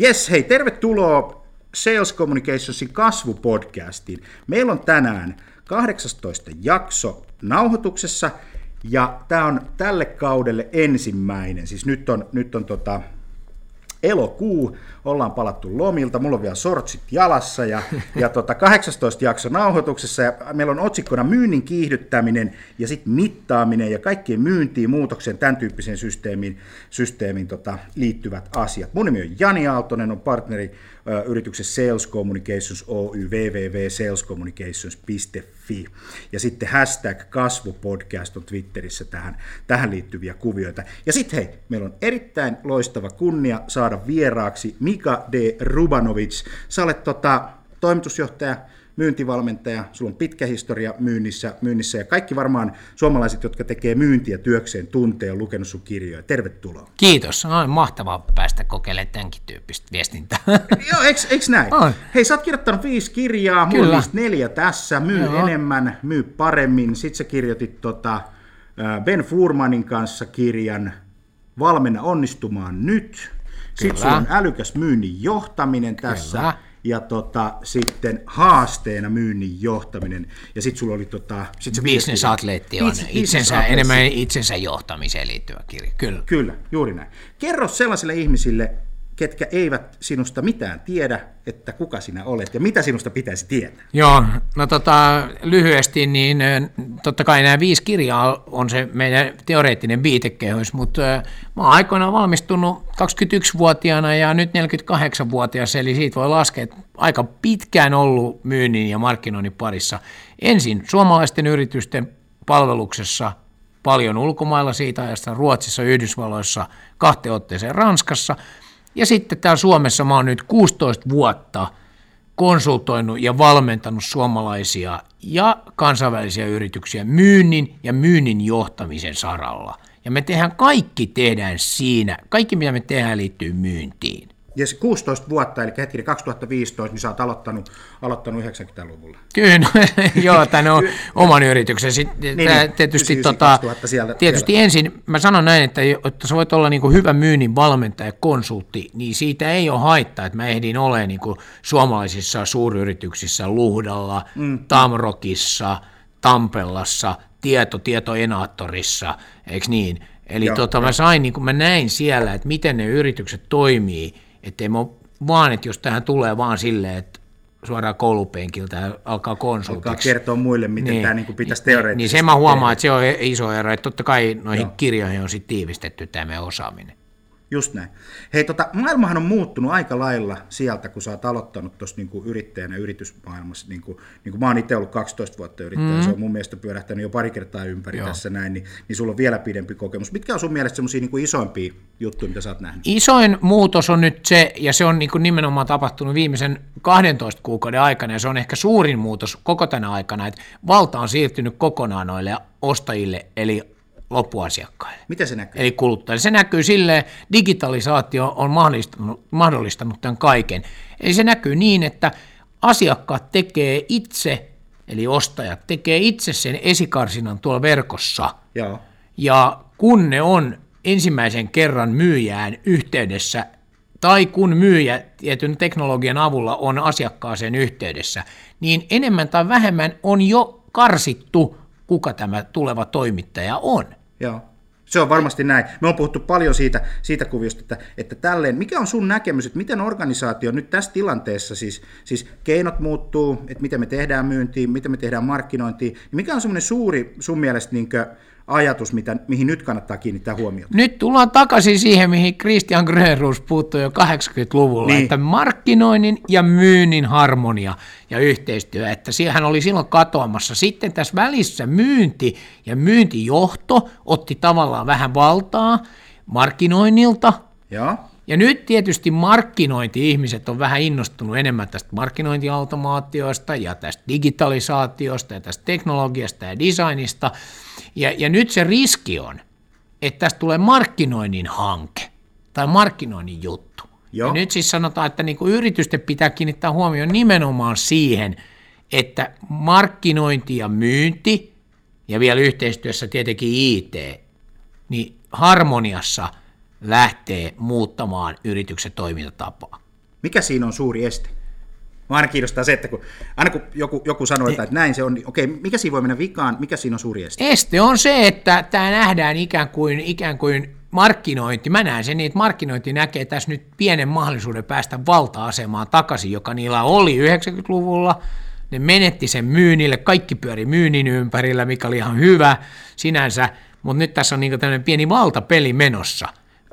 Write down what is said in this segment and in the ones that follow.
Yes, hei, tervetuloa Sales Communicationsin kasvupodcastiin. Meillä on tänään 18 jakso nauhoituksessa ja tämä on tälle kaudelle ensimmäinen. Siis nyt on, nyt on tota, elokuu, ollaan palattu lomilta, mulla on vielä sortsit jalassa ja, ja tota 18 jakso nauhoituksessa. Ja meillä on otsikkona myynnin kiihdyttäminen ja sitten mittaaminen ja kaikkien myyntiin, muutokseen, tämän tyyppiseen systeemiin, systeemiin tota, liittyvät asiat. Mun nimi on Jani Aaltonen, on partneri yrityksessä Sales Communications Oy, www.salescommunications.fi ja sitten hashtag kasvupodcast on Twitterissä tähän, tähän liittyviä kuvioita. Ja sitten hei, meillä on erittäin loistava kunnia saada vieraaksi Mika D. Rubanovic. Sä olet tota, toimitusjohtaja, myyntivalmentaja, sulla on pitkä historia myynnissä, myynnissä ja kaikki varmaan suomalaiset, jotka tekee myyntiä työkseen, tuntee ja lukenut sun kirjoja. Tervetuloa. Kiitos, on mahtavaa päästä kokeilemaan tämänkin tyyppistä viestintää. Joo, eks, eks näin? On. Hei, sä oot kirjoittanut viisi kirjaa, mulla on neljä tässä, myy Joo. enemmän, myy paremmin. Sitten sä kirjoitit tota, Ben Furmanin kanssa kirjan Valmenna onnistumaan nyt. Sitten Kyllä. sulla on älykäs myynnin johtaminen tässä. Kyllä. Ja tota, sitten haasteena myynnin johtaminen. Ja sitten sulla oli tota... Sit sä Business Atleetti on Business- itsensä, Atleetti. enemmän itsensä johtamiseen liittyvä kirja. Kyllä. Kyllä, juuri näin. Kerro sellaisille ihmisille, ketkä eivät sinusta mitään tiedä, että kuka sinä olet ja mitä sinusta pitäisi tietää. Joo, no tota, lyhyesti, niin totta kai nämä viisi kirjaa on se meidän teoreettinen viitekehys, mutta mä oon aikoinaan valmistunut 21-vuotiaana ja nyt 48-vuotias, eli siitä voi laskea, että aika pitkään ollut myynnin ja markkinoinnin parissa. Ensin suomalaisten yritysten palveluksessa paljon ulkomailla siitä ajasta, Ruotsissa, Yhdysvalloissa, kahteen otteeseen Ranskassa, ja sitten täällä Suomessa mä oon nyt 16 vuotta konsultoinut ja valmentanut suomalaisia ja kansainvälisiä yrityksiä myynnin ja myynnin johtamisen saralla. Ja me tehdään kaikki tehdään siinä, kaikki mitä me tehdään liittyy myyntiin. Ja se 16 vuotta, eli hetkinen 2015, niin sä oot aloittanut, aloittanut 90-luvulla. Kyllä, no, joo, tänne on oman yrityksen. Sitten, Niin, niin, niin, tietysti, 99, tota, 2000 siellä- tietysti siellä. ensin, mä sanon näin, että jotta sä voit olla niin kuin hyvä myynnin valmentaja ja konsultti, niin siitä ei ole haittaa, että mä ehdin olemaan niin kuin suomalaisissa suuryrityksissä Luhdalla, mm. Tamrokissa, Tampellassa, Tieto, Tietoenaattorissa, eikö niin? Eli Joo, tota, mä sain, niin kuin mä näin siellä, että miten ne yritykset toimii, ettei mä oo- vaan, että jos tähän tulee vaan silleen, että suoraan koulupenkiltä ja alkaa Alkaa konsultiksi. kertoa muille, miten niin, tämä niin pitäisi Niin teoreettisesti sen mä huomaan, tehdä. että se on iso ero, että totta kai noihin Joo. kirjoihin on sitten tiivistetty tämä osaaminen. Just näin. Hei, tota, maailmahan on muuttunut aika lailla sieltä, kun sä oot aloittanut tuossa niinku yrittäjänä yritysmaailmassa. Niinku, niinku mä oon itse ollut 12 vuotta yrittäjä, mm. se on mun mielestä pyörähtänyt jo pari kertaa ympäri Joo. tässä näin, niin, niin sulla on vielä pidempi kokemus. Mitkä on sun mielestä semmoisia niinku isoimpia juttuja, mitä sä oot nähnyt? Isoin muutos on nyt se, ja se on niin kuin nimenomaan tapahtunut viimeisen 12 kuukauden aikana, ja se on ehkä suurin muutos koko tänä aikana, että valta on siirtynyt kokonaan noille ostajille, eli loppuasiakkaille. Miten se näkyy? eli kuluttajille. Se näkyy silleen, digitalisaatio on mahdollistanut, mahdollistanut tämän kaiken. Eli se näkyy niin, että asiakkaat tekee itse, eli ostajat tekee itse sen esikarsinan tuolla verkossa. Joo. Ja kun ne on ensimmäisen kerran myyjään yhteydessä, tai kun myyjä tietyn teknologian avulla on asiakkaaseen yhteydessä, niin enemmän tai vähemmän on jo karsittu, kuka tämä tuleva toimittaja on. Joo. Se on varmasti näin. Me on puhuttu paljon siitä, siitä kuviosta, että, että tälleen, mikä on sun näkemys, että miten organisaatio nyt tässä tilanteessa, siis, siis keinot muuttuu, että miten me tehdään myyntiin, miten me tehdään markkinointiin, niin mikä on semmoinen suuri sun mielestä niin ajatus, mitä, mihin nyt kannattaa kiinnittää huomiota? Nyt tullaan takaisin siihen, mihin Christian Grönruus puuttui jo 80-luvulla, Niin. että markkinoinnin ja myynnin harmonia ja yhteistyö, että siihen oli silloin katoamassa. Sitten tässä välissä myynti ja myyntijohto otti tavallaan vähän valtaa markkinoinnilta, Joo. Ja nyt tietysti markkinointi-ihmiset on vähän innostunut enemmän tästä markkinointiautomaatioista ja tästä digitalisaatiosta ja tästä teknologiasta ja designista. Ja, ja nyt se riski on, että tästä tulee markkinoinnin hanke tai markkinoinnin juttu. Joo. Ja nyt siis sanotaan, että niin kuin yritysten pitää kiinnittää huomioon nimenomaan siihen, että markkinointi ja myynti ja vielä yhteistyössä tietenkin IT, niin harmoniassa lähtee muuttamaan yrityksen toimintatapaa. Mikä siinä on suuri este? Mä aina kiinnostaa se, että kun, aina kun joku, joku sanoo, että, että näin se on, niin okei, mikä siinä voi mennä vikaan, mikä siinä on suuri este? Este on se, että tämä nähdään ikään kuin, ikään kuin markkinointi. Mä näen sen niin, että markkinointi näkee tässä nyt pienen mahdollisuuden päästä valta-asemaan takaisin, joka niillä oli 90-luvulla. Ne menetti sen myynnille, kaikki pyöri myynnin ympärillä, mikä oli ihan hyvä sinänsä, mutta nyt tässä on niin tämmöinen pieni valtapeli menossa.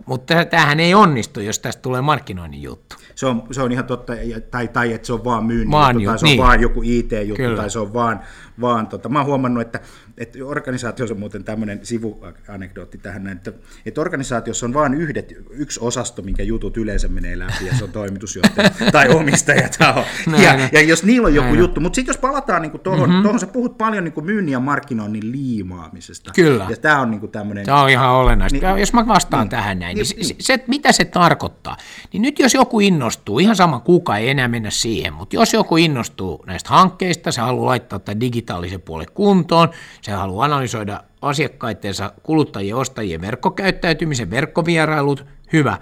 Mutta tämähän ei onnistu, jos tästä tulee markkinoinnin juttu se on, se on ihan totta, tai, tai että se on vaan myynnin vaan juttu, tai se on niin. vaan joku IT-juttu, Kyllä. tai se on vaan, vaan tota, mä oon huomannut, että, että organisaatiossa on muuten tämmöinen sivuanekdootti tähän, että, että organisaatiossa on vain yhdet, yksi osasto, minkä jutut yleensä menee läpi, ja se on toimitusjohtaja tai omistajataho. ja, ja jos niillä on joku näin. juttu, mutta sitten jos palataan niin tuohon, mm-hmm. tuohon, sä puhut paljon niin myynnin ja markkinoinnin liimaamisesta. Kyllä. Ja tämä on niin tämmöinen... Tämä on ihan olennaista. Niin, jos mä vastaan niin, tähän näin, niin, niin, se, se, mitä se tarkoittaa, niin nyt jos joku innostuu, ihan sama kuka ei enää mennä siihen, mutta jos joku innostuu näistä hankkeista, se haluaa laittaa tämän digitaalisen puolen kuntoon, se haluaa analysoida asiakkaittensa, kuluttajien, ostajien verkkokäyttäytymisen, verkkovierailut, hyvä.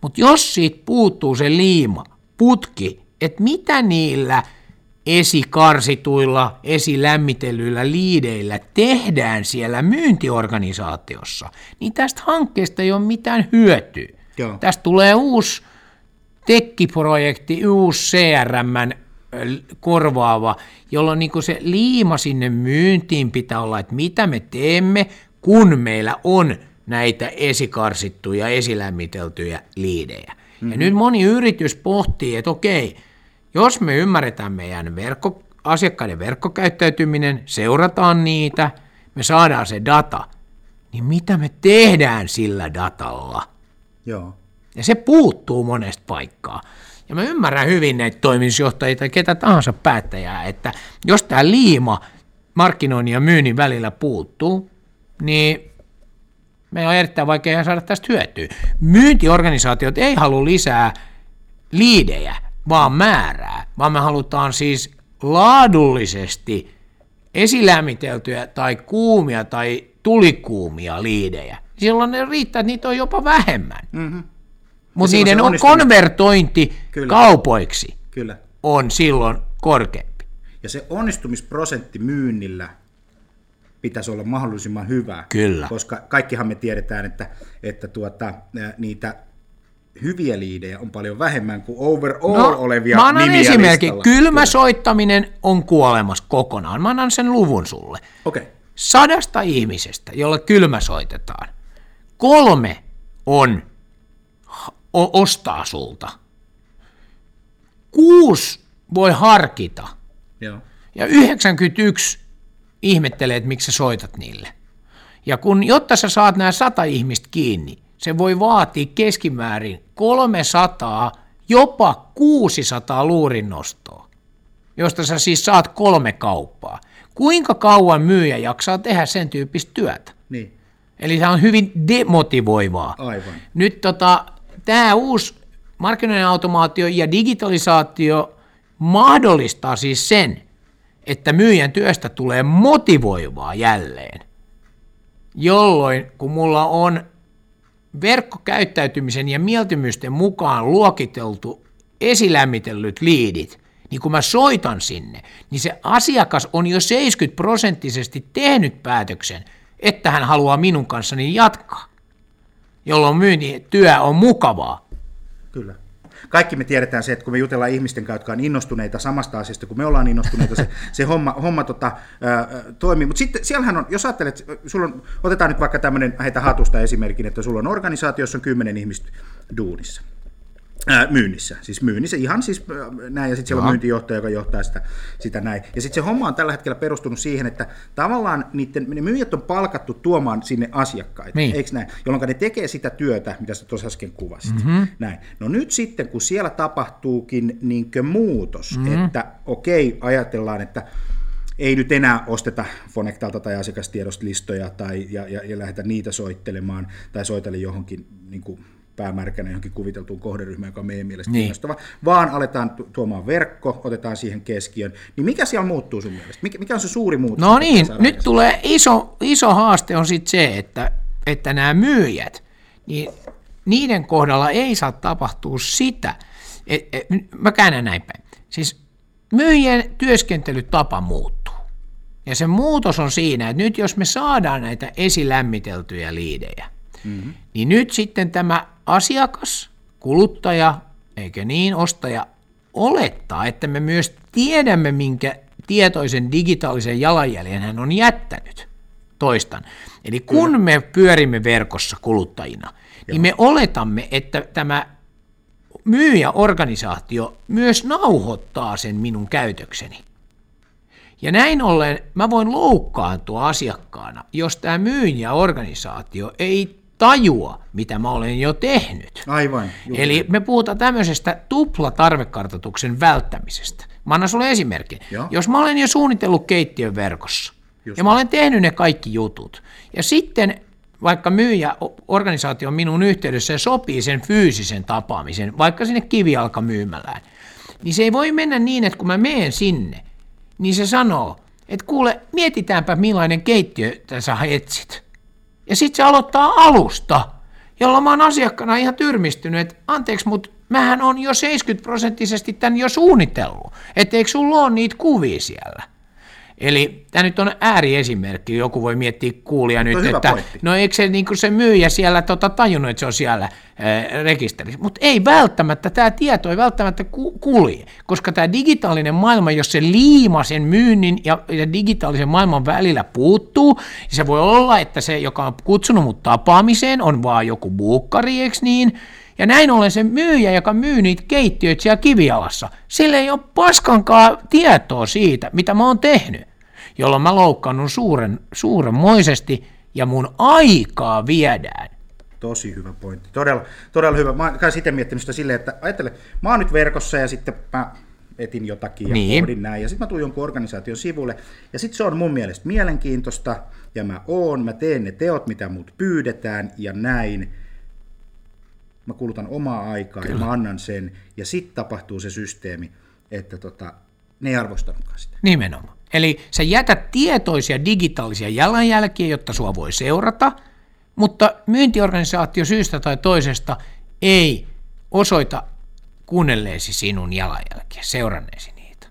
Mutta jos siitä puuttuu se liima, putki, että mitä niillä esikarsituilla, esilämmitellyillä liideillä tehdään siellä myyntiorganisaatiossa, niin tästä hankkeesta ei ole mitään hyötyä. Joo. Tästä tulee uusi tekkiprojekti, uusi CRM korvaava, jolloin niin se liima sinne myyntiin pitää olla, että mitä me teemme, kun meillä on näitä esikarsittuja, esilämmiteltyjä liidejä. Mm-hmm. Ja nyt moni yritys pohtii, että okei, jos me ymmärretään meidän verkko, asiakkaiden verkkokäyttäytyminen, seurataan niitä, me saadaan se data, niin mitä me tehdään sillä datalla? Joo. Ja se puuttuu monesta paikkaa. Ja mä ymmärrän hyvin näitä toimitusjohtajia tai ketä tahansa päättäjää, että jos tämä liima markkinoinnin ja myynnin välillä puuttuu, niin me on erittäin vaikea saada tästä hyötyä. Myyntiorganisaatiot ei halua lisää liidejä, vaan määrää, vaan me halutaan siis laadullisesti esilämmiteltyjä tai kuumia tai tulikuumia liidejä. Silloin ne riittää, että niitä on jopa vähemmän. Mm-hmm. Mutta niiden on konvertointi Kyllä. kaupoiksi Kyllä. on silloin korkeampi. Ja se onnistumisprosentti myynnillä pitäisi olla mahdollisimman hyvä. Kyllä. Koska kaikkihan me tiedetään, että, että tuota, niitä hyviä liidejä on paljon vähemmän kuin overall no, olevia mä annan nimiä esimerkki. Listalla. Kylmä soittaminen on kuolemassa kokonaan. Mä annan sen luvun sulle. Okay. Sadasta ihmisestä, jolle kylmä soitetaan, kolme on ostaa sulta. Kuusi voi harkita. Joo. Ja 91 ihmettelee, että miksi sä soitat niille. Ja kun, jotta sä saat nämä sata ihmistä kiinni, se voi vaatia keskimäärin 300, jopa 600 luurinnostoa, josta sä siis saat kolme kauppaa. Kuinka kauan myyjä jaksaa tehdä sen tyyppistä työtä? Niin. Eli se on hyvin demotivoivaa. Aivan. Nyt tota, tämä uusi markkinoiden automaatio ja digitalisaatio mahdollistaa siis sen, että myyjän työstä tulee motivoivaa jälleen, jolloin kun mulla on verkkokäyttäytymisen ja mieltymysten mukaan luokiteltu esilämmitellyt liidit, niin kun mä soitan sinne, niin se asiakas on jo 70 prosenttisesti tehnyt päätöksen, että hän haluaa minun kanssani jatkaa jolloin myynnin työ on mukavaa. Kyllä. Kaikki me tiedetään se, että kun me jutellaan ihmisten kanssa, jotka on innostuneita samasta asiasta, kun me ollaan innostuneita, se, se homma, homma tota, ää, toimii. Mutta sitten siellähän on, jos ajattelet, sulla on, otetaan nyt vaikka tämmöinen, heitä hatusta esimerkin, että sulla on organisaatio, jossa on kymmenen ihmistä duunissa. Ää, myynnissä, siis myynnissä, ihan siis näin, ja sitten siellä on myyntijohtaja, joka johtaa sitä, sitä näin. Ja sitten se homma on tällä hetkellä perustunut siihen, että tavallaan niiden, ne myyjät on palkattu tuomaan sinne asiakkaita, niin. eikö näin? Jolloin ne tekee sitä työtä, mitä sä tuossa äsken kuvasit. Mm-hmm. Näin. No nyt sitten, kun siellä tapahtuukin niinkö muutos, mm-hmm. että okei, ajatellaan, että ei nyt enää osteta Fonectalta tai asiakastiedosta listoja tai, ja, ja, ja lähdetä niitä soittelemaan tai soitelle johonkin niin kuin, päämärkänä johonkin kuviteltuun kohderyhmään, joka on meidän mielestä niin. kiinnostava, vaan aletaan tuomaan verkko, otetaan siihen keskiön. Niin mikä siellä muuttuu sun mielestä? Mikä, mikä on se suuri muutos? No niin, nyt tulee iso, iso haaste on sitten se, että, että nämä myyjät, niin niiden kohdalla ei saa tapahtua sitä, et, et, mä käännän näin päin. Siis myyjien työskentelytapa muuttuu. Ja se muutos on siinä, että nyt jos me saadaan näitä esilämmiteltyjä liidejä, mm-hmm. niin nyt sitten tämä asiakas, kuluttaja, eikä niin, ostaja olettaa, että me myös tiedämme, minkä tietoisen digitaalisen jalanjäljen hän on jättänyt. Toistan. Eli kun me pyörimme verkossa kuluttajina, Joo. niin me oletamme, että tämä myyjäorganisaatio myös nauhoittaa sen minun käytökseni. Ja näin ollen mä voin loukkaantua asiakkaana, jos tämä myyjäorganisaatio ei tajua, mitä mä olen jo tehnyt. Aivan. Juuri. Eli me puhutaan tämmöisestä tuplatarvekartoituksen välttämisestä. Mä annan sulle esimerkin. Joo. Jos mä olen jo suunnitellut keittiön verkossa, Just ja mä olen tehnyt ne kaikki jutut, ja sitten vaikka myyjä organisaatio on minun yhteydessä ja sopii sen fyysisen tapaamisen, vaikka sinne kivialka myymälään, niin se ei voi mennä niin, että kun mä menen sinne, niin se sanoo, että kuule, mietitäänpä millainen keittiö sä etsit. Ja sitten se aloittaa alusta, jolloin mä oon asiakkaana ihan tyrmistynyt, että anteeksi, mutta mähän on jo 70 prosenttisesti tämän jo suunnitellut, että eikö sulla ole niitä kuvia siellä? Eli tämä nyt on ääriesimerkki, joku voi miettiä kuulia nyt, että pointti. no eikö se, niin se myyjä siellä tota, tajunnut, että se on siellä ää, rekisterissä, mutta ei välttämättä, tämä tieto ei välttämättä kulje, koska tämä digitaalinen maailma, jos se liima sen myynnin ja, ja digitaalisen maailman välillä puuttuu, niin se voi olla, että se, joka on kutsunut mut tapaamiseen, on vaan joku buukkari, eikö niin, ja näin ollen se myyjä, joka myy niitä keittiöitä siellä kivialassa, sillä ei ole paskankaan tietoa siitä, mitä mä oon tehnyt, jolloin mä loukkaannun suuren, suurenmoisesti ja mun aikaa viedään. Tosi hyvä pointti. Todella, todella hyvä. Mä oon sitä miettinyt sitä silleen, että ajattele, mä oon nyt verkossa ja sitten mä etin jotakin ja niin. pohdin näin. Ja sitten mä tuun jonkun organisaation sivulle. Ja sitten se on mun mielestä mielenkiintoista. Ja mä oon, mä teen ne teot, mitä mut pyydetään ja näin mä kulutan omaa aikaa Kyllä. ja mä annan sen, ja sitten tapahtuu se systeemi, että tota, ne ei arvostanutkaan sitä. Nimenomaan. Eli sä jätät tietoisia digitaalisia jalanjälkiä, jotta sua voi seurata, mutta myyntiorganisaatio syystä tai toisesta ei osoita kuunnelleesi sinun jalanjälkiä, seuranneesi niitä.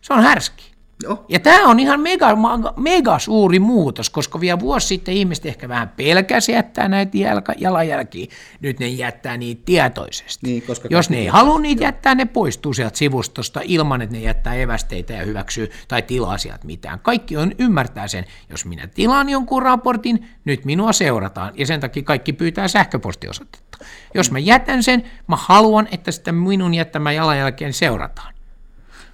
Se on härski. Joo. Ja tämä on ihan mega, mega suuri muutos, koska vielä vuosi sitten ihmiset ehkä vähän pelkäsi jättää näitä jälka, jalanjälkiä, nyt ne jättää niitä tietoisesti. Niin, koska Jos ne ei halua niitä jättää, ne poistuu sieltä sivustosta ilman, että ne jättää evästeitä ja hyväksyy tai tilaa sieltä mitään. Kaikki on ymmärtää sen, jos minä tilaan jonkun raportin, nyt minua seurataan ja sen takia kaikki pyytää sähköpostiosoitetta. Jos mä jätän sen, mä haluan, että sitä minun jättämä jalanjälkeen seurataan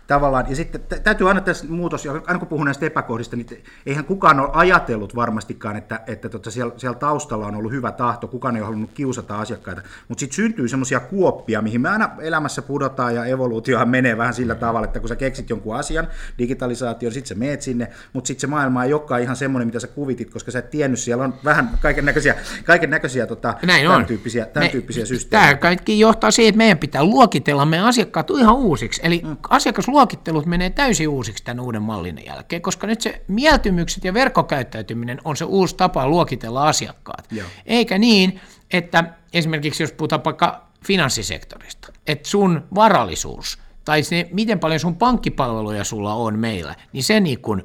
tavallaan, ja sitten täytyy aina tässä muutos, ja aina kun puhun näistä epäkohdista, niin eihän kukaan ole ajatellut varmastikaan, että, että tota siellä, siellä taustalla on ollut hyvä tahto, kukaan ei ole halunnut kiusata asiakkaita, mutta sitten syntyy semmoisia kuoppia, mihin me aina elämässä pudotaan, ja evoluutiohan menee vähän sillä tavalla, että kun sä keksit jonkun asian, digitalisaation, sitten sä meet sinne, mutta sitten se maailma ei olekaan ihan semmoinen, mitä sä kuvitit, koska sä et tiennyt, siellä on vähän kaiken näköisiä, kaiken näköisiä tota, Näin tämän, on. Tyyppisiä, tämän me, tyyppisiä systeemejä. Tämä kaikki johtaa siihen, että meidän pitää luokitella meidän asiakkaat ihan uusiksi, eli mm. asiakas luokittelut menee täysin uusiksi tämän uuden mallin jälkeen, koska nyt se mieltymykset ja verkkokäyttäytyminen on se uusi tapa luokitella asiakkaat. Joo. Eikä niin, että esimerkiksi jos puhutaan vaikka finanssisektorista, että sun varallisuus tai se, miten paljon sun pankkipalveluja sulla on meillä, niin se niin kuin,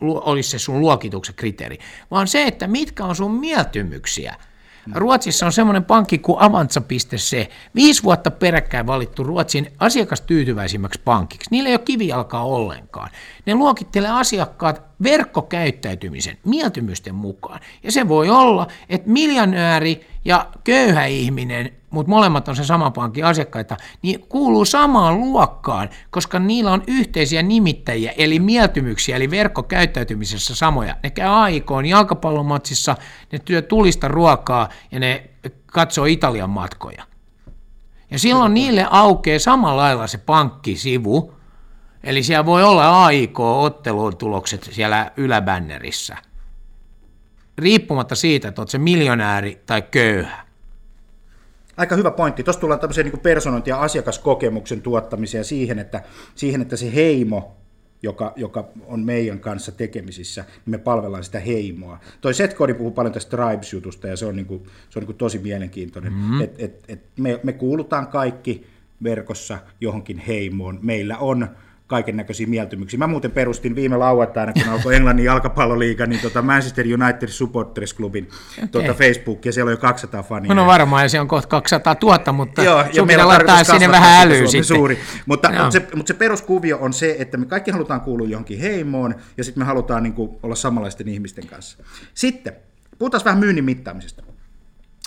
olisi se sun luokituksen kriteeri, vaan se, että mitkä on sun mieltymyksiä – Ruotsissa on semmoinen pankki kuin Avanza.se, viisi vuotta peräkkäin valittu Ruotsin asiakastyytyväisimmäksi pankiksi. Niillä ei ole kivijalkaa ollenkaan. Ne luokittelee asiakkaat verkkokäyttäytymisen mieltymysten mukaan. Ja se voi olla, että miljonääri ja köyhä ihminen, mutta molemmat on se sama pankin asiakkaita, niin kuuluu samaan luokkaan, koska niillä on yhteisiä nimittäjiä, eli mieltymyksiä, eli verkkokäyttäytymisessä samoja. Ne käy aikoon jalkapallomatsissa, ne työ tulista ruokaa ja ne katsoo Italian matkoja. Ja silloin niille aukeaa samalla lailla se pankkisivu, eli siellä voi olla AIK-ottelutulokset siellä yläbännerissä – riippumatta siitä, että olet se miljonääri tai köyhä. Aika hyvä pointti. Tuossa tullaan tämmöiseen niin personointi- ja asiakaskokemuksen tuottamiseen siihen että, siihen, että se heimo joka, joka on meidän kanssa tekemisissä, niin me palvellaan sitä heimoa. Toi Setcode puhuu paljon tästä Tribes-jutusta ja se on, niinku, se on niinku tosi mielenkiintoinen. Mm-hmm. Et, et, et me, me kuulutaan kaikki verkossa johonkin heimoon. Meillä on kaiken näköisiä mieltymyksiä. Mä muuten perustin viime lauantaina, kun alkoi Englannin jalkapalloliiga, niin tota Manchester United Supporters Clubin okay. tota Facebook, ja siellä on jo 200 fania. No varmaan, ja se on kohta 200 000, mutta Joo, sun pitää laittaa sinne vähän älyä sitten. Suuri. Mutta, mutta, se, mutta se peruskuvio on se, että me kaikki halutaan kuulua johonkin heimoon, ja sitten me halutaan niin kuin, olla samanlaisten ihmisten kanssa. Sitten, puhutaan vähän myynnin mittaamisesta.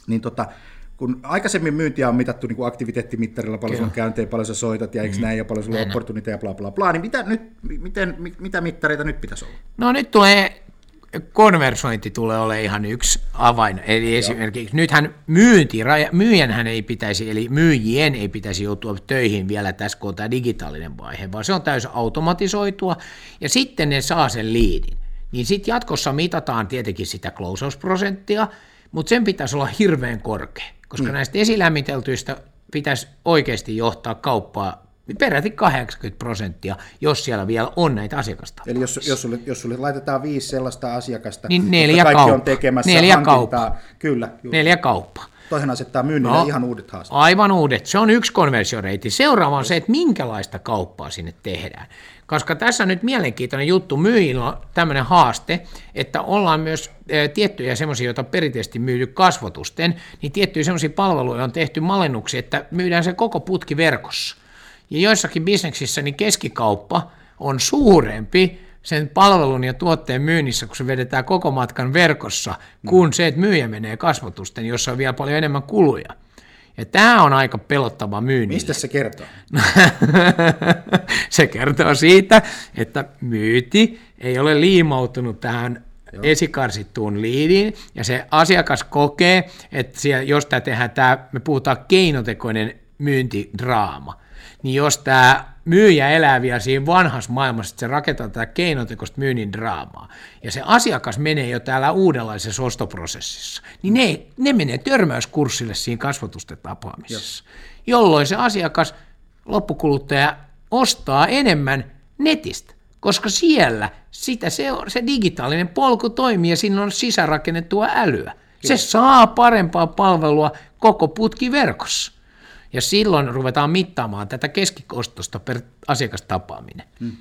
Niin tota, kun aikaisemmin myyntiä on mitattu niin kuin aktiviteettimittarilla, paljon on käyntejä, paljon sä soitat ja eikö mm. näin, ja paljon sulla on opportuniteja, bla bla bla, niin mitä, nyt, miten, mitä mittareita nyt pitäisi olla? No nyt tulee konversointi tulee olemaan ihan yksi avain. Eli Joo. esimerkiksi nythän myynti, myyjänhän ei pitäisi, eli myyjien ei pitäisi joutua töihin vielä tässä, kun on tämä digitaalinen vaihe, vaan se on täysin automatisoitua, ja sitten ne saa sen liidin. Niin sitten jatkossa mitataan tietenkin sitä closeousprosenttia, mutta sen pitäisi olla hirveän korkea koska mm. näistä esilämmiteltyistä pitäisi oikeasti johtaa kauppaa peräti 80 prosenttia, jos siellä vielä on näitä asiakasta. Eli jos, jos, sulle, jos sulle laitetaan viisi sellaista asiakasta, niin neljä kaikki kauppa. on tekemässä neljä kauppa. Kyllä. Juuri. Neljä kauppa. Toihan asettaa myynnille no, ihan uudet haasteet. Aivan uudet. Se on yksi konversioreiti. Seuraava on se, että minkälaista kauppaa sinne tehdään. Koska tässä on nyt mielenkiintoinen juttu. Myyjillä on tämmöinen haaste, että ollaan myös e, tiettyjä semmoisia, joita perinteisesti myydy kasvotusten, niin tiettyjä semmoisia palveluja on tehty malennuksia, että myydään se koko putki verkossa. Ja joissakin bisneksissä niin keskikauppa on suurempi sen palvelun ja tuotteen myynnissä, kun se vedetään koko matkan verkossa, kuin se, että myyjä menee kasvotusten, jossa on vielä paljon enemmän kuluja. Ja tämä on aika pelottava myynti. Mistä se kertoo? se kertoo siitä, että myyti ei ole liimautunut tähän Joo. esikarsittuun liidiin, ja se asiakas kokee, että siellä, jos tämä tehdään, tämä, me puhutaan keinotekoinen myyntidraama, niin jos tämä myyjä elää vielä siinä vanhassa maailmassa, että se rakentaa tätä keinotekoista myynnin draamaa, ja se asiakas menee jo täällä uudenlaisessa ostoprosessissa, niin ne, ne menee törmäyskurssille siinä kasvatusten tapaamisessa, Joo. jolloin se asiakas, loppukuluttaja, ostaa enemmän netistä, koska siellä sitä se, se digitaalinen polku toimii ja siinä on sisärakennettua älyä. Se saa parempaa palvelua koko putki verkossa. Ja silloin ruvetaan mittaamaan tätä keskikostosta per asiakastapaaminen. Hmm.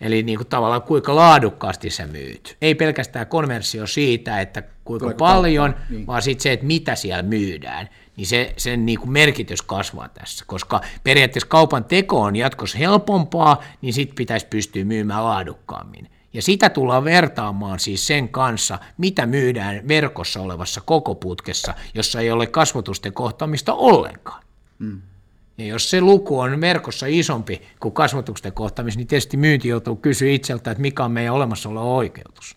Eli niin kuin tavallaan kuinka laadukkaasti sä myyt. Ei pelkästään konversio siitä, että kuinka Tuleeko paljon, niin. vaan sitten se, että mitä siellä myydään. Niin se, sen niin kuin merkitys kasvaa tässä, koska periaatteessa kaupan teko on jatkossa helpompaa, niin sitten pitäisi pystyä myymään laadukkaammin. Ja sitä tullaan vertaamaan siis sen kanssa, mitä myydään verkossa olevassa koko putkessa, jossa ei ole kasvotusten kohtaamista ollenkaan. Mm. Ja jos se luku on verkossa isompi kuin kasvatuksen kohtaamista, niin tietysti myynti joutuu kysyä itseltä, että mikä on meidän olemassaolo oikeutus.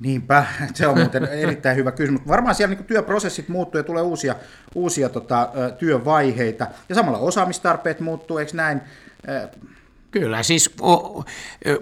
Niinpä, se on muuten erittäin hyvä kysymys. Varmaan siellä niin työprosessit muuttuu ja tulee uusia, uusia tota, työvaiheita ja samalla osaamistarpeet muuttuu, eikö näin? Kyllä, siis o,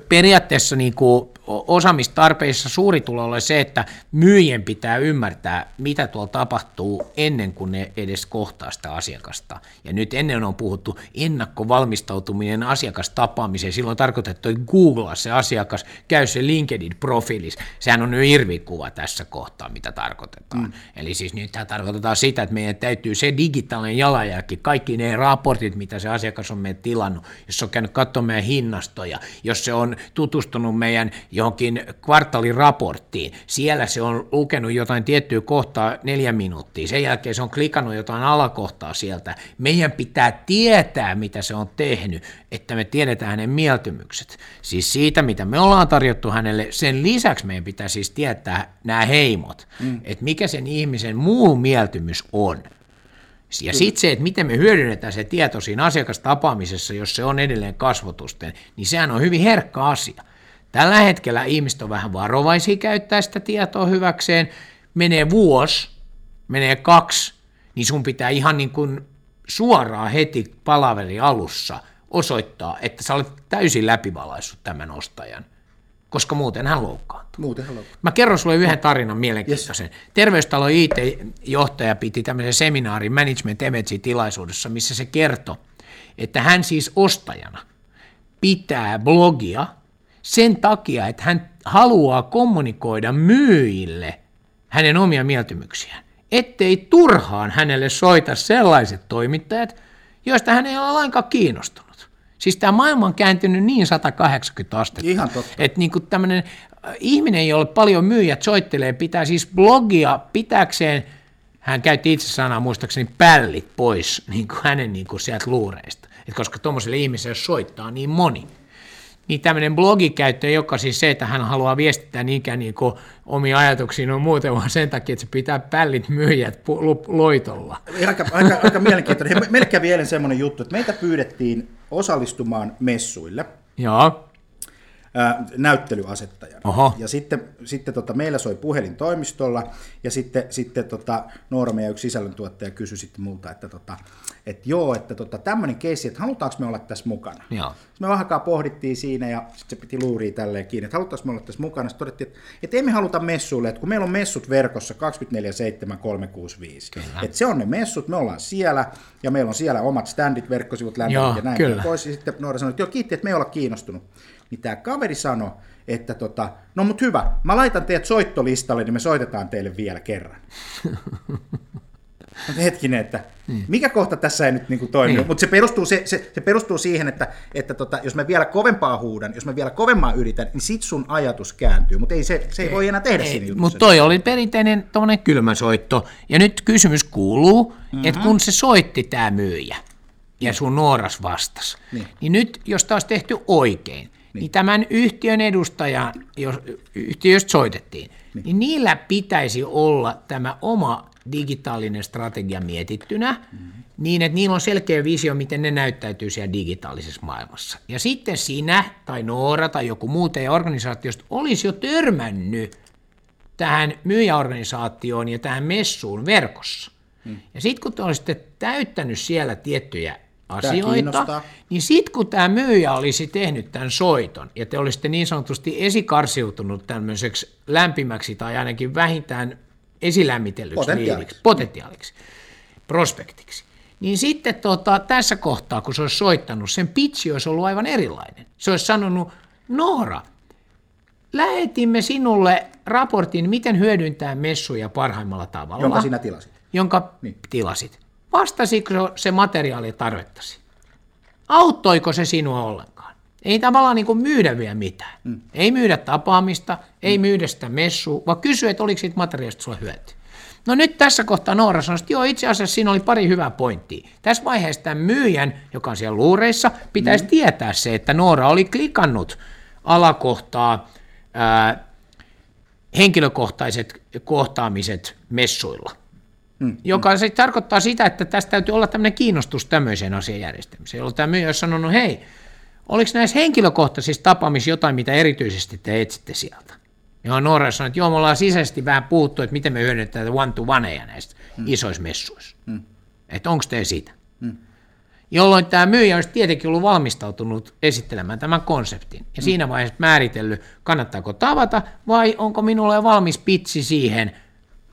periaatteessa niin kuin osaamistarpeissa suuri tulee olla se, että myyjien pitää ymmärtää, mitä tuolla tapahtuu ennen kuin ne edes kohtaa sitä asiakasta. Ja nyt ennen on puhuttu ennakkovalmistautuminen asiakastapaamiseen. Silloin tarkoitettu, että googlaa se asiakas, käy se LinkedIn-profiilis. Sehän on nyt irvikuva tässä kohtaa, mitä tarkoitetaan. Mm. Eli siis nyt tarkoitetaan sitä, että meidän täytyy se digitaalinen jalanjälki, kaikki ne raportit, mitä se asiakas on meidän tilannut, jos on käynyt katsomaan meidän hinnastoja, jos se on tutustunut meidän johonkin kvartaaliraporttiin. Siellä se on lukenut jotain tiettyä kohtaa neljä minuuttia. Sen jälkeen se on klikannut jotain alakohtaa sieltä. Meidän pitää tietää, mitä se on tehnyt, että me tiedetään hänen mieltymykset. Siis siitä, mitä me ollaan tarjottu hänelle, sen lisäksi meidän pitää siis tietää nämä heimot, mm. että mikä sen ihmisen muu mieltymys on. Ja sitten se, että miten me hyödynnetään se tieto siinä asiakastapaamisessa, jos se on edelleen kasvotusten, niin sehän on hyvin herkkä asia. Tällä hetkellä ihmiset on vähän varovaisia käyttää sitä tietoa hyväkseen. Menee vuosi, menee kaksi, niin sun pitää ihan niin kuin suoraan heti palaveri alussa osoittaa, että sä olet täysin läpivalaissut tämän ostajan, koska muuten hän loukkaantuu. Muuten hän loukkaantuu. Mä kerron sulle yhden tarinan mielenkiintoisen. Yes. Terveystalo IT-johtaja piti tämmöisen seminaarin Management Image-tilaisuudessa, missä se kertoi, että hän siis ostajana pitää blogia – sen takia, että hän haluaa kommunikoida myyjille hänen omia mieltymyksiään, ettei turhaan hänelle soita sellaiset toimittajat, joista hän ei ole lainkaan kiinnostunut. Siis tämä maailma on kääntynyt niin 180 astetta, Ihan totta. että niin kuin tämmöinen äh, ihminen, jolle paljon myyjät soittelee, pitää siis blogia pitäkseen, hän käytti itse sanaa muistaakseni pällit pois niin kuin hänen niin kuin sieltä luureista, Et koska tuommoiselle ihmiselle soittaa niin moni. Niin tämmöinen blogikäyttö, joka siis se, että hän haluaa viestittää niinkään niin kuin omia ajatuksia on muuten, vaan sen takia, että se pitää pällit myyjät loitolla. Aika, aika, aika mielenkiintoinen. Meille kävi eilen semmoinen juttu, että meitä pyydettiin osallistumaan messuille Joo, ää, näyttelyasettajana. Oho. Ja sitten, sitten tota, meillä soi puhelin toimistolla, ja sitten, sitten tota, Noora, meidän yksi sisällöntuottaja, kysyi sitten multa, että, tota, että joo, että tota, tämmöinen keissi, että halutaanko me olla tässä mukana. joo. Me vähän pohdittiin siinä ja sitten se piti luuria tälleen kiinni, että halutaanko me olla tässä mukana. Sitten todettiin, että, että emme haluta messuille, että kun meillä on messut verkossa 24-7-365. Että se on ne messut, me ollaan siellä ja meillä on siellä omat standit, verkkosivut, lämpöt ja näin kyllä. pois. Ja sitten Noora sanoi, että joo kiitti, että me ei olla kiinnostunut. Niin tämä kaveri sanoi, että tota, no mut hyvä, mä laitan teidät soittolistalle, niin me soitetaan teille vielä kerran. Mutta hetkinen, että mikä kohta tässä ei nyt niinku toimi, Niin. mutta se perustuu, se, se, se perustuu siihen, että, että tota, jos mä vielä kovempaa huudan, jos mä vielä kovemmaa yritän, niin sit sun ajatus kääntyy, mutta ei se, se ei voi enää tehdä siinä jutussa. Mutta toi oli perinteinen tommonen kylmäsoitto. Ja nyt kysymys kuuluu, mm-hmm. että kun se soitti tämä myyjä ja sun nuoras vastas, Niin. niin. niin nyt jos taas tehty oikein, niin, niin tämän yhtiön edustaja, jos yhtiöstä soitettiin, niin. niin niillä pitäisi olla tämä oma digitaalinen strategia mietittynä, mm-hmm. niin että niillä on selkeä visio, miten ne näyttäytyy siellä digitaalisessa maailmassa. Ja sitten sinä tai Noora tai joku muu teidän organisaatiosta olisi jo törmännyt tähän myyjäorganisaatioon ja tähän messuun verkossa. Hmm. Ja sitten kun te olisitte täyttänyt siellä tiettyjä asioita, niin sitten kun tämä myyjä olisi tehnyt tämän soiton ja te olisitte niin sanotusti esikarsiutunut tämmöiseksi lämpimäksi tai ainakin vähintään esilämmitellyksi Potentiaaliksi. potentiaaliksi, prospektiksi, niin sitten tota, tässä kohtaa, kun se olisi soittanut, sen pitchi olisi ollut aivan erilainen. Se olisi sanonut, Noora, lähetimme sinulle raportin, miten hyödyntää messuja parhaimmalla tavalla. jonka sinä tilasit. jonka Niin. tilasit. Vastasiko se materiaali tarvettasi? Auttoiko se sinua ollenkaan? Ei tavallaan niin kuin myydä vielä mitään. Mm. Ei myydä tapaamista, ei mm. myydä sitä messua, vaan kysyä, että oliko siitä materiaalista sulla hyötyä. No nyt tässä kohtaa Noora sanoi, että joo, itse asiassa siinä oli pari hyvää pointtia. Tässä vaiheessa tämän myyjän, joka on siellä luureissa, pitäisi mm. tietää se, että Noora oli klikannut alakohtaa ää, henkilökohtaiset kohtaamiset messuilla. Mm, joka se tarkoittaa sitä, että tästä täytyy olla tämmöinen kiinnostus tämmöiseen asian järjestämiseen, jolloin tämä myyjä olisi sanonut, hei, oliko näissä henkilökohtaisissa tapaamissa jotain, mitä erityisesti te etsitte sieltä? Ja Noora sanoi, että joo, me ollaan sisäisesti vähän puhuttu, että miten me hyödynnetään tätä one-to-oneja näissä mm. isoissa messuissa. Mm. Että onko te siitä? Mm. Jolloin tämä myyjä olisi tietenkin ollut valmistautunut esittelemään tämän konseptin. Ja mm. siinä vaiheessa määritellyt, kannattaako tavata vai onko minulla jo valmis pitsi siihen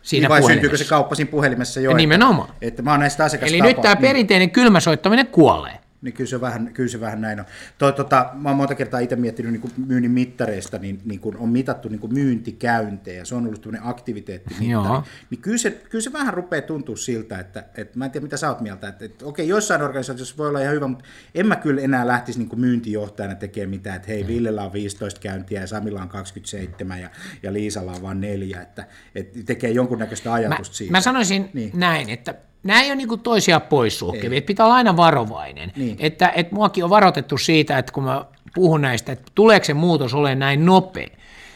siinä Niin vai syntyykö se kauppa siinä puhelimessa jo? Nimenomaan. Että, että mä oon näistä. Eli nyt tämä perinteinen kylmäsoittaminen kuolee. Niin kyllä se vähän, kyllä se vähän näin on. Toi, tota, mä oon monta kertaa itse miettinyt niin kuin myynnin mittareista, niin, niin kuin on mitattu niin kuin myyntikäyntejä, se on ollut tämmöinen aktiviteettimittari. Joo. Niin kyllä se, kyllä se vähän rupeaa tuntua siltä, että, että mä en tiedä mitä sä oot mieltä, että, että okei, joissain organisaatioissa voi olla ihan hyvä, mutta en mä kyllä enää lähtisi niin kuin myyntijohtajana tekemään mitään, että hei, Villellä on 15 käyntiä ja Samilla on 27 ja, ja Liisalla on vain neljä, että, että tekee jonkunnäköistä Mä, ajatusta siitä. mä sanoisin niin. näin, että nämä ei ole niinku toisia poissulkevia, että pitää olla aina varovainen. Niin. Että, että muakin on varoitettu siitä, että kun mä puhun näistä, että tuleeko se muutos olemaan näin nopea,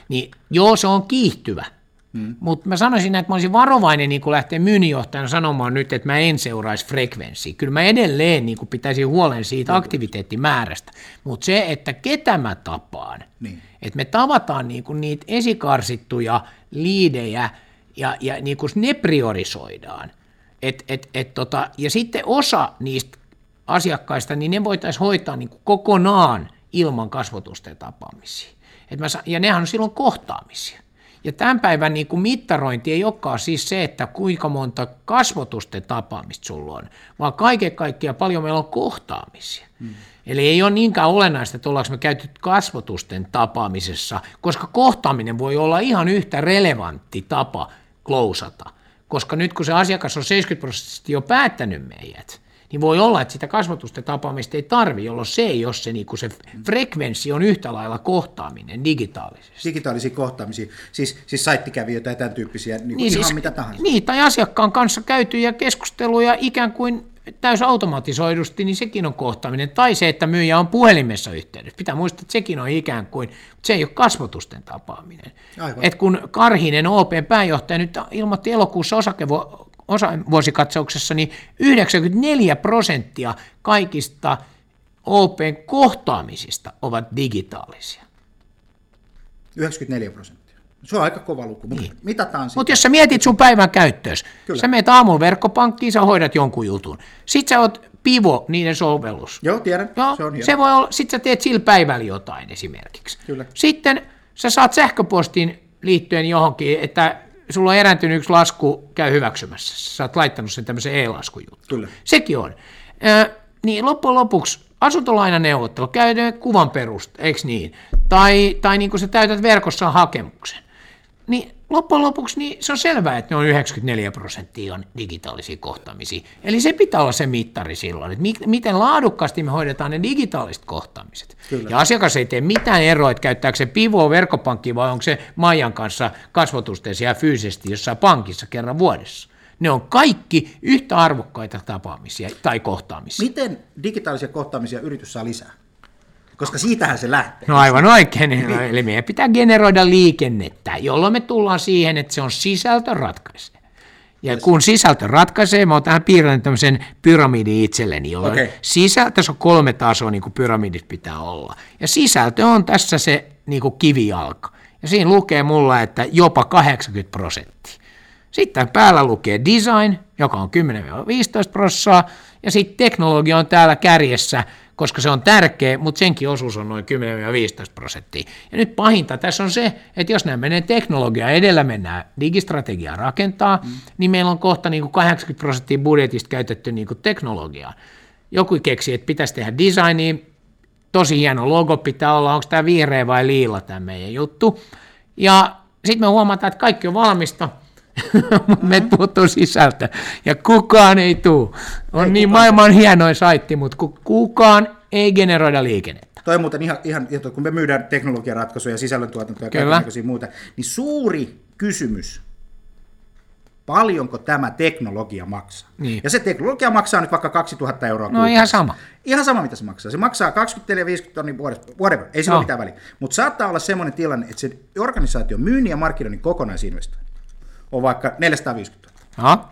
niin joo, se on kiihtyvä. Hmm. Mutta mä sanoisin, että mä olisin varovainen niin kuin lähteä myynninjohtajana sanomaan nyt, että mä en seuraisi frekvenssiä. Kyllä mä edelleen niin pitäisin huolen siitä aktiviteettimäärästä. Mutta se, että ketä mä tapaan, Niin. että me tavataan niin niitä esikarsittuja liidejä ja, ja niin kuin ne priorisoidaan. Et, et, et tota, ja sitten osa niistä asiakkaista, niin ne voitaisiin hoitaa niin kuin kokonaan ilman kasvotusten tapaamisia. Et mä, ja nehän on silloin kohtaamisia. Ja tämän päivän niin kuin mittarointi ei olekaan siis se, että kuinka monta kasvotusten tapaamista sulla on, vaan kaiken kaikkiaan paljon meillä on kohtaamisia. Hmm. Eli ei ole niinkään olennaista, että ollaanko me käyty kasvotusten tapaamisessa, koska kohtaaminen voi olla ihan yhtä relevantti tapa klousata. Koska nyt kun se asiakas on 70 prosenttisesti jo päättänyt meidät, niin voi olla, että sitä kasvatusten tapaamista ei tarvi, jolloin se ei ole se, niin kuin se frekvenssi on yhtä lailla kohtaaminen digitaalisesti. Digitaalisia kohtaamisia, siis, siis saittikävijöitä ja tämän tyyppisiä, niin, niin ihan siis, mitä tahansa. Niin, tai asiakkaan kanssa käytyjä keskusteluja ikään kuin täys automatisoidusti, niin sekin on kohtaaminen. Tai se, että myyjä on puhelimessa yhteydessä. Pitää muistaa, että sekin on ikään kuin, se ei ole kasvotusten tapaaminen. Aivan. Et kun Karhinen OPn pääjohtaja nyt ilmoitti elokuussa osakevo, osa, vuosikatsauksessa, niin 94 prosenttia kaikista OPn kohtaamisista ovat digitaalisia. 94 prosenttia. Se on aika kova luku, mutta niin. mitataan sitä. Mutta jos sä mietit sun päivän käyttöös, Kyllä. sä meet aamun verkkopankkiin, sä hoidat jonkun jutun. Sitten sä oot Pivo, niiden sovellus. Joo, tiedän. Joo, se on hieno. se voi olla, sit sä teet sillä päivällä jotain esimerkiksi. Kyllä. Sitten sä saat sähköpostin liittyen johonkin, että sulla on erääntynyt yksi lasku, käy hyväksymässä. Sä oot laittanut sen tämmöisen e-laskujuttu. Kyllä. Sekin on. Ö, niin loppujen lopuksi asuntolainaneuvottelu, käydään kuvan perusta, eikö niin? Tai, tai niin kuin sä täytät verkossa hakemuksen niin loppujen lopuksi niin se on selvää, että ne on 94 prosenttia on digitaalisia kohtaamisia. Eli se pitää olla se mittari silloin, että miten laadukkaasti me hoidetaan ne digitaaliset kohtaamiset. Kyllä. Ja asiakas ei tee mitään eroa, että käyttääkö se pivoa verkkopankki vai onko se Maijan kanssa kasvotusten siellä fyysisesti jossain pankissa kerran vuodessa. Ne on kaikki yhtä arvokkaita tapaamisia tai kohtaamisia. Miten digitaalisia kohtaamisia yritys saa lisää? Koska siitähän se lähtee. No aivan oikein, niin. eli meidän pitää generoida liikennettä, jolloin me tullaan siihen, että se on sisältö ratkaisee. Ja kun sisältö ratkaisee, mä oon tähän piirtänyt tämmöisen pyramidin itselleni, jolloin okay. sisältö, on kolme tasoa, niin kuin pyramidit pitää olla. Ja sisältö on tässä se niin kuin kivijalka. Ja siinä lukee mulla, että jopa 80 prosenttia. Sitten päällä lukee design, joka on 10-15 prosenttia, ja sitten teknologia on täällä kärjessä koska se on tärkeä, mutta senkin osuus on noin 10-15 prosenttia. Ja nyt pahinta tässä on se, että jos nämä menee teknologia edellä, mennään digistrategiaa rakentaa, mm. niin meillä on kohta niin kuin 80 prosenttia budjetista käytetty niin kuin teknologiaa. Joku keksi, että pitäisi tehdä designia, tosi hieno logo pitää olla, onko tämä vihreä vai liila tämä meidän juttu. Ja sitten me huomataan, että kaikki on valmista, meitä puuttuu sisältö. Ja kukaan ei tuu. On ei niin kukaan. maailman hienoin saitti, mutta kukaan ei generoida liikennettä. Toi on muuten ihan, ihan, kun me myydään teknologiaratkaisuja, sisällöntuotantoa ja kaikenlaisia muuta, niin suuri kysymys, paljonko tämä teknologia maksaa. Niin. Ja se teknologia maksaa nyt vaikka 2000 euroa No ihan sama. Ihan sama, mitä se maksaa. Se maksaa 24-50 tonnia vuodessa, whatever, ei sillä no. ole mitään väliä. Mutta saattaa olla semmoinen tilanne, että se organisaation myynnin ja markkinoinnin kokonaisinvestointi on vaikka 450 000. Aha.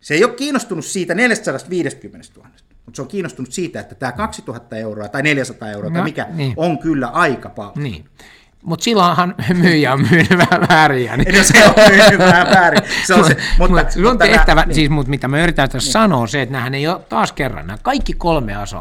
Se ei ole kiinnostunut siitä 450 000, mutta se on kiinnostunut siitä, että tämä 2000 euroa tai 400 euroa no, tai mikä niin. on kyllä aika paljon. Niin. Mutta silloinhan myyjä on myynyt vähän väärin. Niin. No se on myynyt vähän väärin. Se on se, mutta, mutta, mutta tehtävä, niin. siis, mutta mitä mä yritän tässä niin. sanoa, se, että nämähän ei ole taas kerran, nämä kaikki kolme osa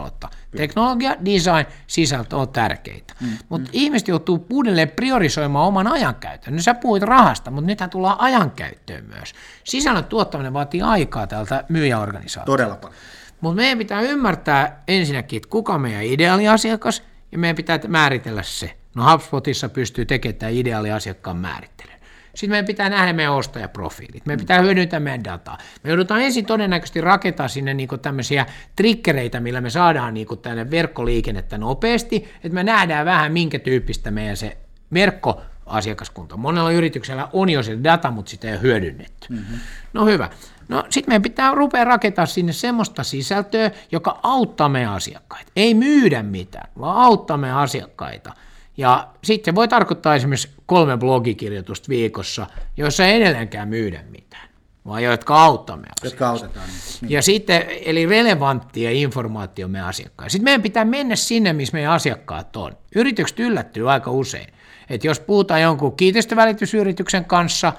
Teknologia, design, sisältö on tärkeitä. Mm. Mutta mm. ihmiset joutuu uudelleen priorisoimaan oman ajankäytön. No sä puhuit rahasta, mutta nythän tullaan ajankäyttöön myös. Sisällön tuottaminen vaatii aikaa tältä myyjäorganisaatiolta. Todella paljon. Mutta meidän pitää ymmärtää ensinnäkin, että kuka meidän ideaaliasiakas, ja meidän pitää määritellä se. No HubSpotissa pystyy tekemään tämä ideaaliasiakkaan määrittelyn. Sitten meidän pitää nähdä meidän ostajaprofiilit. Meidän pitää hyödyntää meidän dataa. Me joudutaan ensin todennäköisesti rakentaa sinne niinku tämmöisiä trikkereitä, millä me saadaan niinku tänne verkkoliikennettä nopeasti, että me nähdään vähän minkä tyyppistä meidän se verkko asiakaskunta. Monella yrityksellä on jo se data, mutta sitä ei ole hyödynnetty. Mm-hmm. No hyvä. No sitten meidän pitää rupea rakentaa sinne semmoista sisältöä, joka auttaa meidän asiakkaita. Ei myydä mitään, vaan auttaa meidän asiakkaita – ja sitten se voi tarkoittaa esimerkiksi kolme blogikirjoitusta viikossa, joissa ei edelleenkään myydä mitään, vaan jotka auttamme Jotka autetaan. Niin. Ja sitten, eli relevanttia informaatio meidän asiakkaille. Sitten meidän pitää mennä sinne, missä meidän asiakkaat on. Yritykset yllättyy aika usein. Että jos puhutaan jonkun kiinteistövälitysyrityksen kanssa,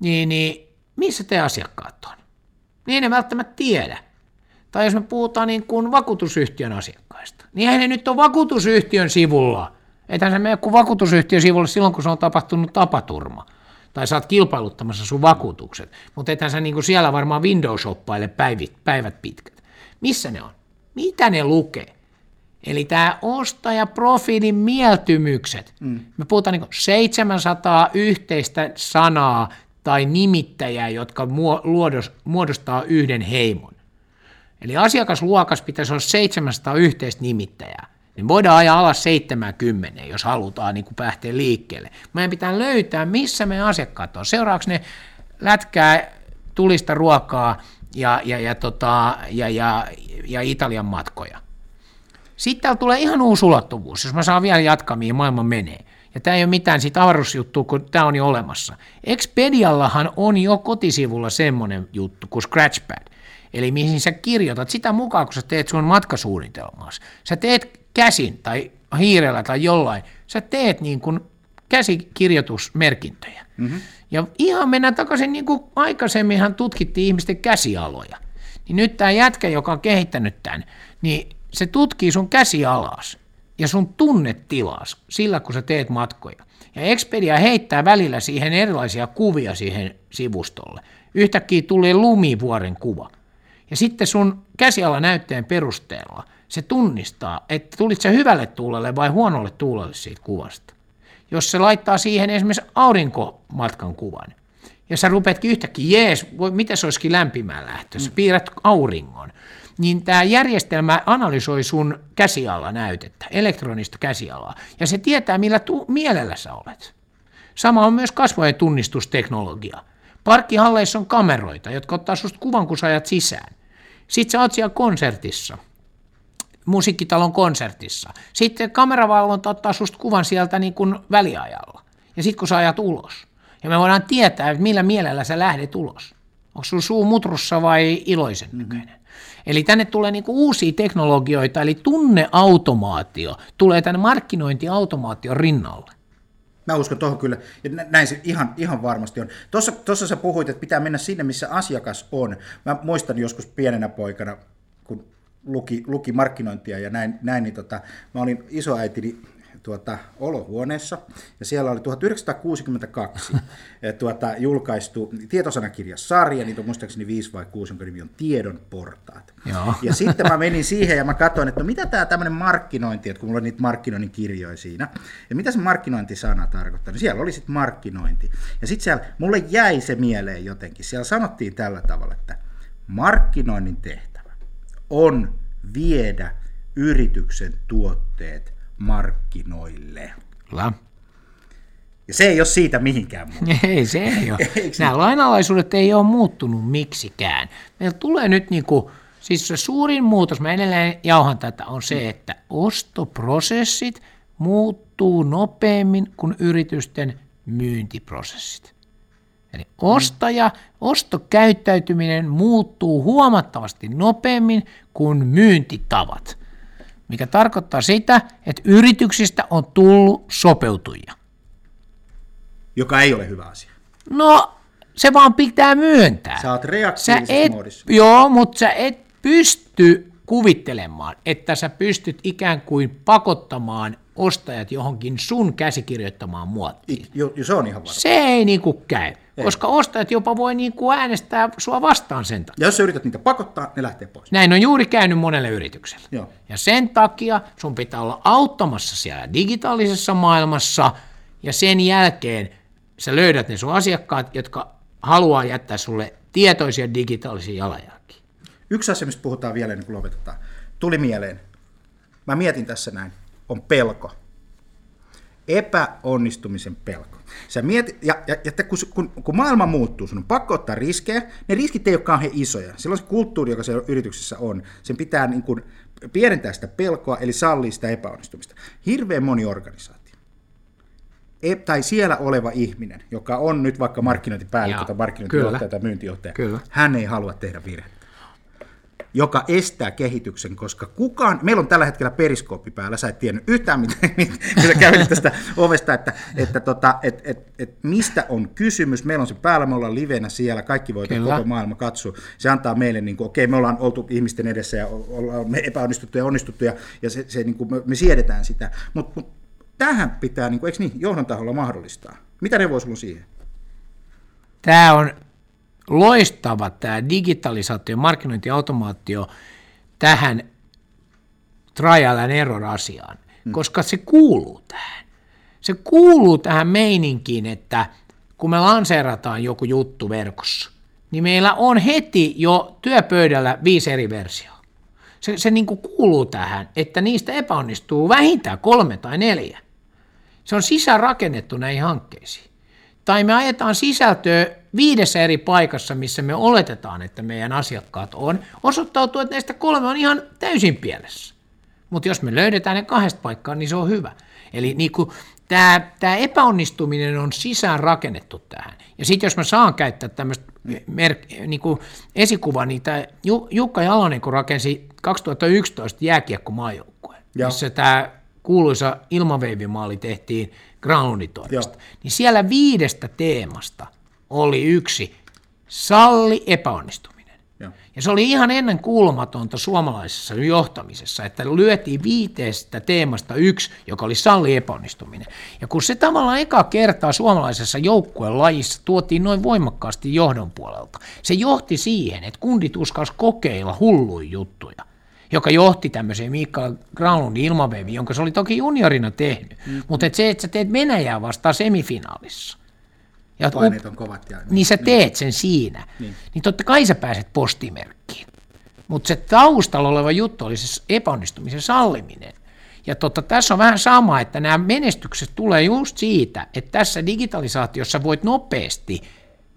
niin, niin missä te asiakkaat on? Niin ne välttämättä tiedä. Tai jos me puhutaan niin kuin vakuutusyhtiön asiakkaista, niin eihän ne nyt ole vakuutusyhtiön sivulla – Ethän se mene kuin vakuutusyhtiö sivulle silloin, kun se on tapahtunut tapaturma. Tai saat kilpailuttamassa sun vakuutukset. Mutta ethän sä niinku siellä varmaan Windows-shoppaille päivät, päivät pitkät. Missä ne on? Mitä ne lukee? Eli tämä ostajaprofiilin mieltymykset. Mm. Me puhutaan niin 700 yhteistä sanaa tai nimittäjää, jotka muodostaa yhden heimon. Eli asiakasluokas pitäisi olla 700 yhteistä nimittäjää. Niin voidaan ajaa alas 70, jos halutaan niin lähteä liikkeelle. Meidän pitää löytää, missä me asiakkaat on. Seuraavaksi ne lätkää tulista ruokaa ja, ja, ja, tota, ja, ja, ja Italian matkoja. Sitten täällä tulee ihan uusi ulottuvuus, jos mä saan vielä jatkaa, mihin maailma menee. Ja tämä ei ole mitään siitä avaruusjuttua, kun tämä on jo olemassa. Expediallahan on jo kotisivulla semmoinen juttu kuin Scratchpad. Eli mihin sä kirjoitat sitä mukaan, kun sä teet sun matkasuunnitelmaas. Sä teet käsin tai hiirellä tai jollain. Sä teet niin kuin käsikirjoitusmerkintöjä. Mm-hmm. Ja ihan mennään takaisin, niin kuin aikaisemminhan tutkittiin ihmisten käsialoja. Niin nyt tämä jätkä, joka on kehittänyt tämän, niin se tutkii sun käsialas ja sun tunnetilas sillä, kun sä teet matkoja. Ja Expedia heittää välillä siihen erilaisia kuvia siihen sivustolle. Yhtäkkiä tulee lumivuoren kuva. Ja sitten sun käsiala näytteen perusteella se tunnistaa, että tulit sä hyvälle tuulelle vai huonolle tuulelle siitä kuvasta. Jos se laittaa siihen esimerkiksi aurinkomatkan kuvan, ja sä rupeatkin yhtäkkiä, jees, miten se olisikin lämpimään lähtö, sä piirrät auringon, niin tämä järjestelmä analysoi sun käsiala näytettä, elektronista käsialaa, ja se tietää, millä tu- mielellä sä olet. Sama on myös kasvojen tunnistusteknologia. Parkkihalleissa on kameroita, jotka ottaa susta kuvan, kun sä ajat sisään. Sitten sä oot siellä konsertissa, musiikkitalon konsertissa. Sitten kameravalvonta ottaa susta kuvan sieltä niin kuin väliajalla. Ja sitten kun sä ajat ulos. Ja me voidaan tietää, että millä mielellä sä lähdet ulos. Onko sun suu mutrussa vai iloisen mm-hmm. näköinen. Mm-hmm. Eli tänne tulee niinku uusia teknologioita, eli tunneautomaatio tulee tänne markkinointiautomaation rinnalle. Mä uskon tuohon kyllä, ja näin se ihan, ihan varmasti on. Tuossa, tuossa sä puhuit, että pitää mennä sinne, missä asiakas on. Mä muistan joskus pienenä poikana, luki, luki markkinointia ja näin, näin niin tota, mä olin isoäitini tuota, olohuoneessa, ja siellä oli 1962 tuota, julkaistu tietosanakirjasarja, niitä on muistaakseni 5 vai 6, jonka nimi on Tiedon portaat. Joo. Ja sitten mä menin siihen ja mä katsoin, että no mitä tämä tämmöinen markkinointi, että kun mulla on niitä markkinoinnin kirjoja siinä, ja mitä se markkinointisana tarkoittaa, niin siellä oli sitten markkinointi. Ja sitten siellä, mulle jäi se mieleen jotenkin, siellä sanottiin tällä tavalla, että markkinoinnin tehtävä on viedä yrityksen tuotteet markkinoille. Kyllä. Ja se ei ole siitä mihinkään muuta. Ei, se ei ole. Nämä lainalaisuudet ei ole muuttunut miksikään. Meillä tulee nyt niin kuin, siis se suurin muutos, mä edelleen jauhan tätä, on se, että ostoprosessit muuttuu nopeammin kuin yritysten myyntiprosessit. Eli ostaja, ostokäyttäytyminen muuttuu huomattavasti nopeammin kuin myyntitavat mikä tarkoittaa sitä, että yrityksistä on tullut sopeutujia. Joka ei ole hyvä asia. No, se vaan pitää myöntää. Sä oot reaktiivisessa sä et. Joo, mutta sä et pysty kuvittelemaan, että sä pystyt ikään kuin pakottamaan ostajat johonkin sun käsikirjoittamaan muottiin. Jo, jo, se on ihan varma. Se ei niinku käy. Ei. Koska ostajat jopa voi niin kuin äänestää sua vastaan sen takia. Ja jos sä yrität niitä pakottaa, ne lähtee pois. Näin on juuri käynyt monelle yritykselle. Joo. Ja sen takia sun pitää olla auttamassa siellä digitaalisessa maailmassa, ja sen jälkeen sä löydät ne sun asiakkaat, jotka haluaa jättää sulle tietoisia digitaalisia jalanjälkiä. Yksi asia, mistä puhutaan vielä ennen kuin lopetetaan, tuli mieleen. Mä mietin tässä näin, on pelko. Epäonnistumisen pelko. Sä mietit, ja, ja, ja kun, kun, kun maailma muuttuu, sun on pakko ottaa riskejä. Ne riskit ei ole kauhean isoja. Silloin se kulttuuri, joka siellä yrityksessä on, sen pitää niin kuin pienentää sitä pelkoa, eli sallia sitä epäonnistumista. Hirveän moni organisaatio, e, tai siellä oleva ihminen, joka on nyt vaikka markkinointipäällikkö tai markkinointijohtaja tai myyntijohtaja, Kyllä. hän ei halua tehdä virhettä estää kehityksen, koska kukaan, meillä on tällä hetkellä periskooppi päällä, sä et tiennyt yhtään, mitä, mitä kävelit tästä ovesta, että, että tota, et, et, et, mistä on kysymys, meillä on se päällä, me ollaan livenä siellä, kaikki voi koko maailma katsoa, se antaa meille, niin kuin, okei, me ollaan oltu ihmisten edessä ja ollaan me epäonnistuttu ja onnistuttu ja, ja se, se, niin kuin, me, me siedetään sitä, mutta mut, tähän pitää, niin kuin, eikö niin, johdon taholla mahdollistaa. Mitä ne sulla siihen? Tämä on loistava tämä digitalisaatio, markkinointiautomaatio tähän trial and error asiaan, hmm. koska se kuuluu tähän. Se kuuluu tähän meininkiin, että kun me lanseerataan joku juttu verkossa, niin meillä on heti jo työpöydällä viisi eri versioa. Se, se niin kuin kuuluu tähän, että niistä epäonnistuu vähintään kolme tai neljä. Se on sisäänrakennettu näihin hankkeisiin. Tai me ajetaan sisältöä viidessä eri paikassa, missä me oletetaan, että meidän asiakkaat on. Osoittautuu, että näistä kolme on ihan täysin pielessä. Mutta jos me löydetään ne kahdesta paikkaa, niin se on hyvä. Eli niin kuin tämä, tämä epäonnistuminen on sisään rakennettu tähän. Ja sitten jos mä saan käyttää tämmöistä mer- niin kuin esikuva, niin tämä Jukka Jalonen, kun rakensi 2011 jääkiekkomaajoukkueen, missä tämä kuuluisa ilmaveivimaali tehtiin Groundin toimesta, niin siellä viidestä teemasta oli yksi salli epäonnistuminen. Ja se oli ihan ennen kuulumatonta suomalaisessa johtamisessa, että lyötiin viiteestä teemasta yksi, joka oli salli epäonnistuminen. Ja kun se tavallaan eka kertaa suomalaisessa joukkueen lajissa tuotiin noin voimakkaasti johdon puolelta, se johti siihen, että kundit uskas kokeilla hulluja juttuja joka johti tämmöiseen Mikael Granlundin ilmaveiviin, jonka se oli toki juniorina tehnyt. Mm. Mutta et se, että sä teet Venäjää vastaan semifinaalissa, ja Paineet on kovat. Ja, niin, niin sä teet sen siinä. Niin. niin totta kai sä pääset postimerkkiin. Mutta se taustalla oleva juttu oli se epäonnistumisen salliminen. Ja totta, tässä on vähän sama, että nämä menestykset tulee just siitä, että tässä digitalisaatiossa voit nopeasti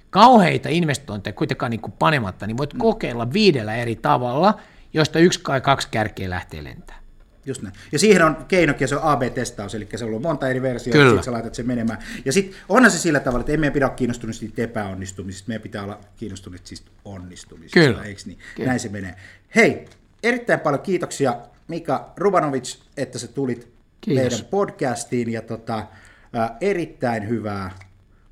kauheita investointeja kuitenkaan niin kuin panematta, niin voit mm. kokeilla viidellä eri tavalla, joista yksi tai kaksi kärkeä lähtee lentämään. Just näin. Ja siihen on keinokin, se on AB-testaus, eli se on monta eri versiota, ja sitten sä laitat sen menemään. Ja sitten onhan se sillä tavalla, että ei meidän pidä olla kiinnostunut siitä epäonnistumisesta, meidän pitää olla kiinnostunut siitä onnistumisesta, Kyllä. eikö niin? Kyllä. Näin se menee. Hei, erittäin paljon kiitoksia Mika Rubanovic, että sä tulit Kiitos. meidän podcastiin, ja tota, ä, erittäin hyvää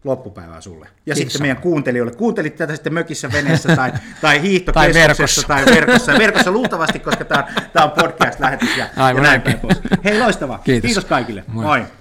loppupäivää sulle. Ja Kiitos. sitten meidän kuuntelijoille. Kuuntelit tätä sitten mökissä veneessä tai, tai hiihtokeskuksessa tai verkossa. tai verkossa. Verkossa luultavasti, koska tämä on, tämä on podcast-lähetys ja, Aivan ja näin Hei, loistavaa. Kiitos, Kiitos kaikille. Moi. Moi.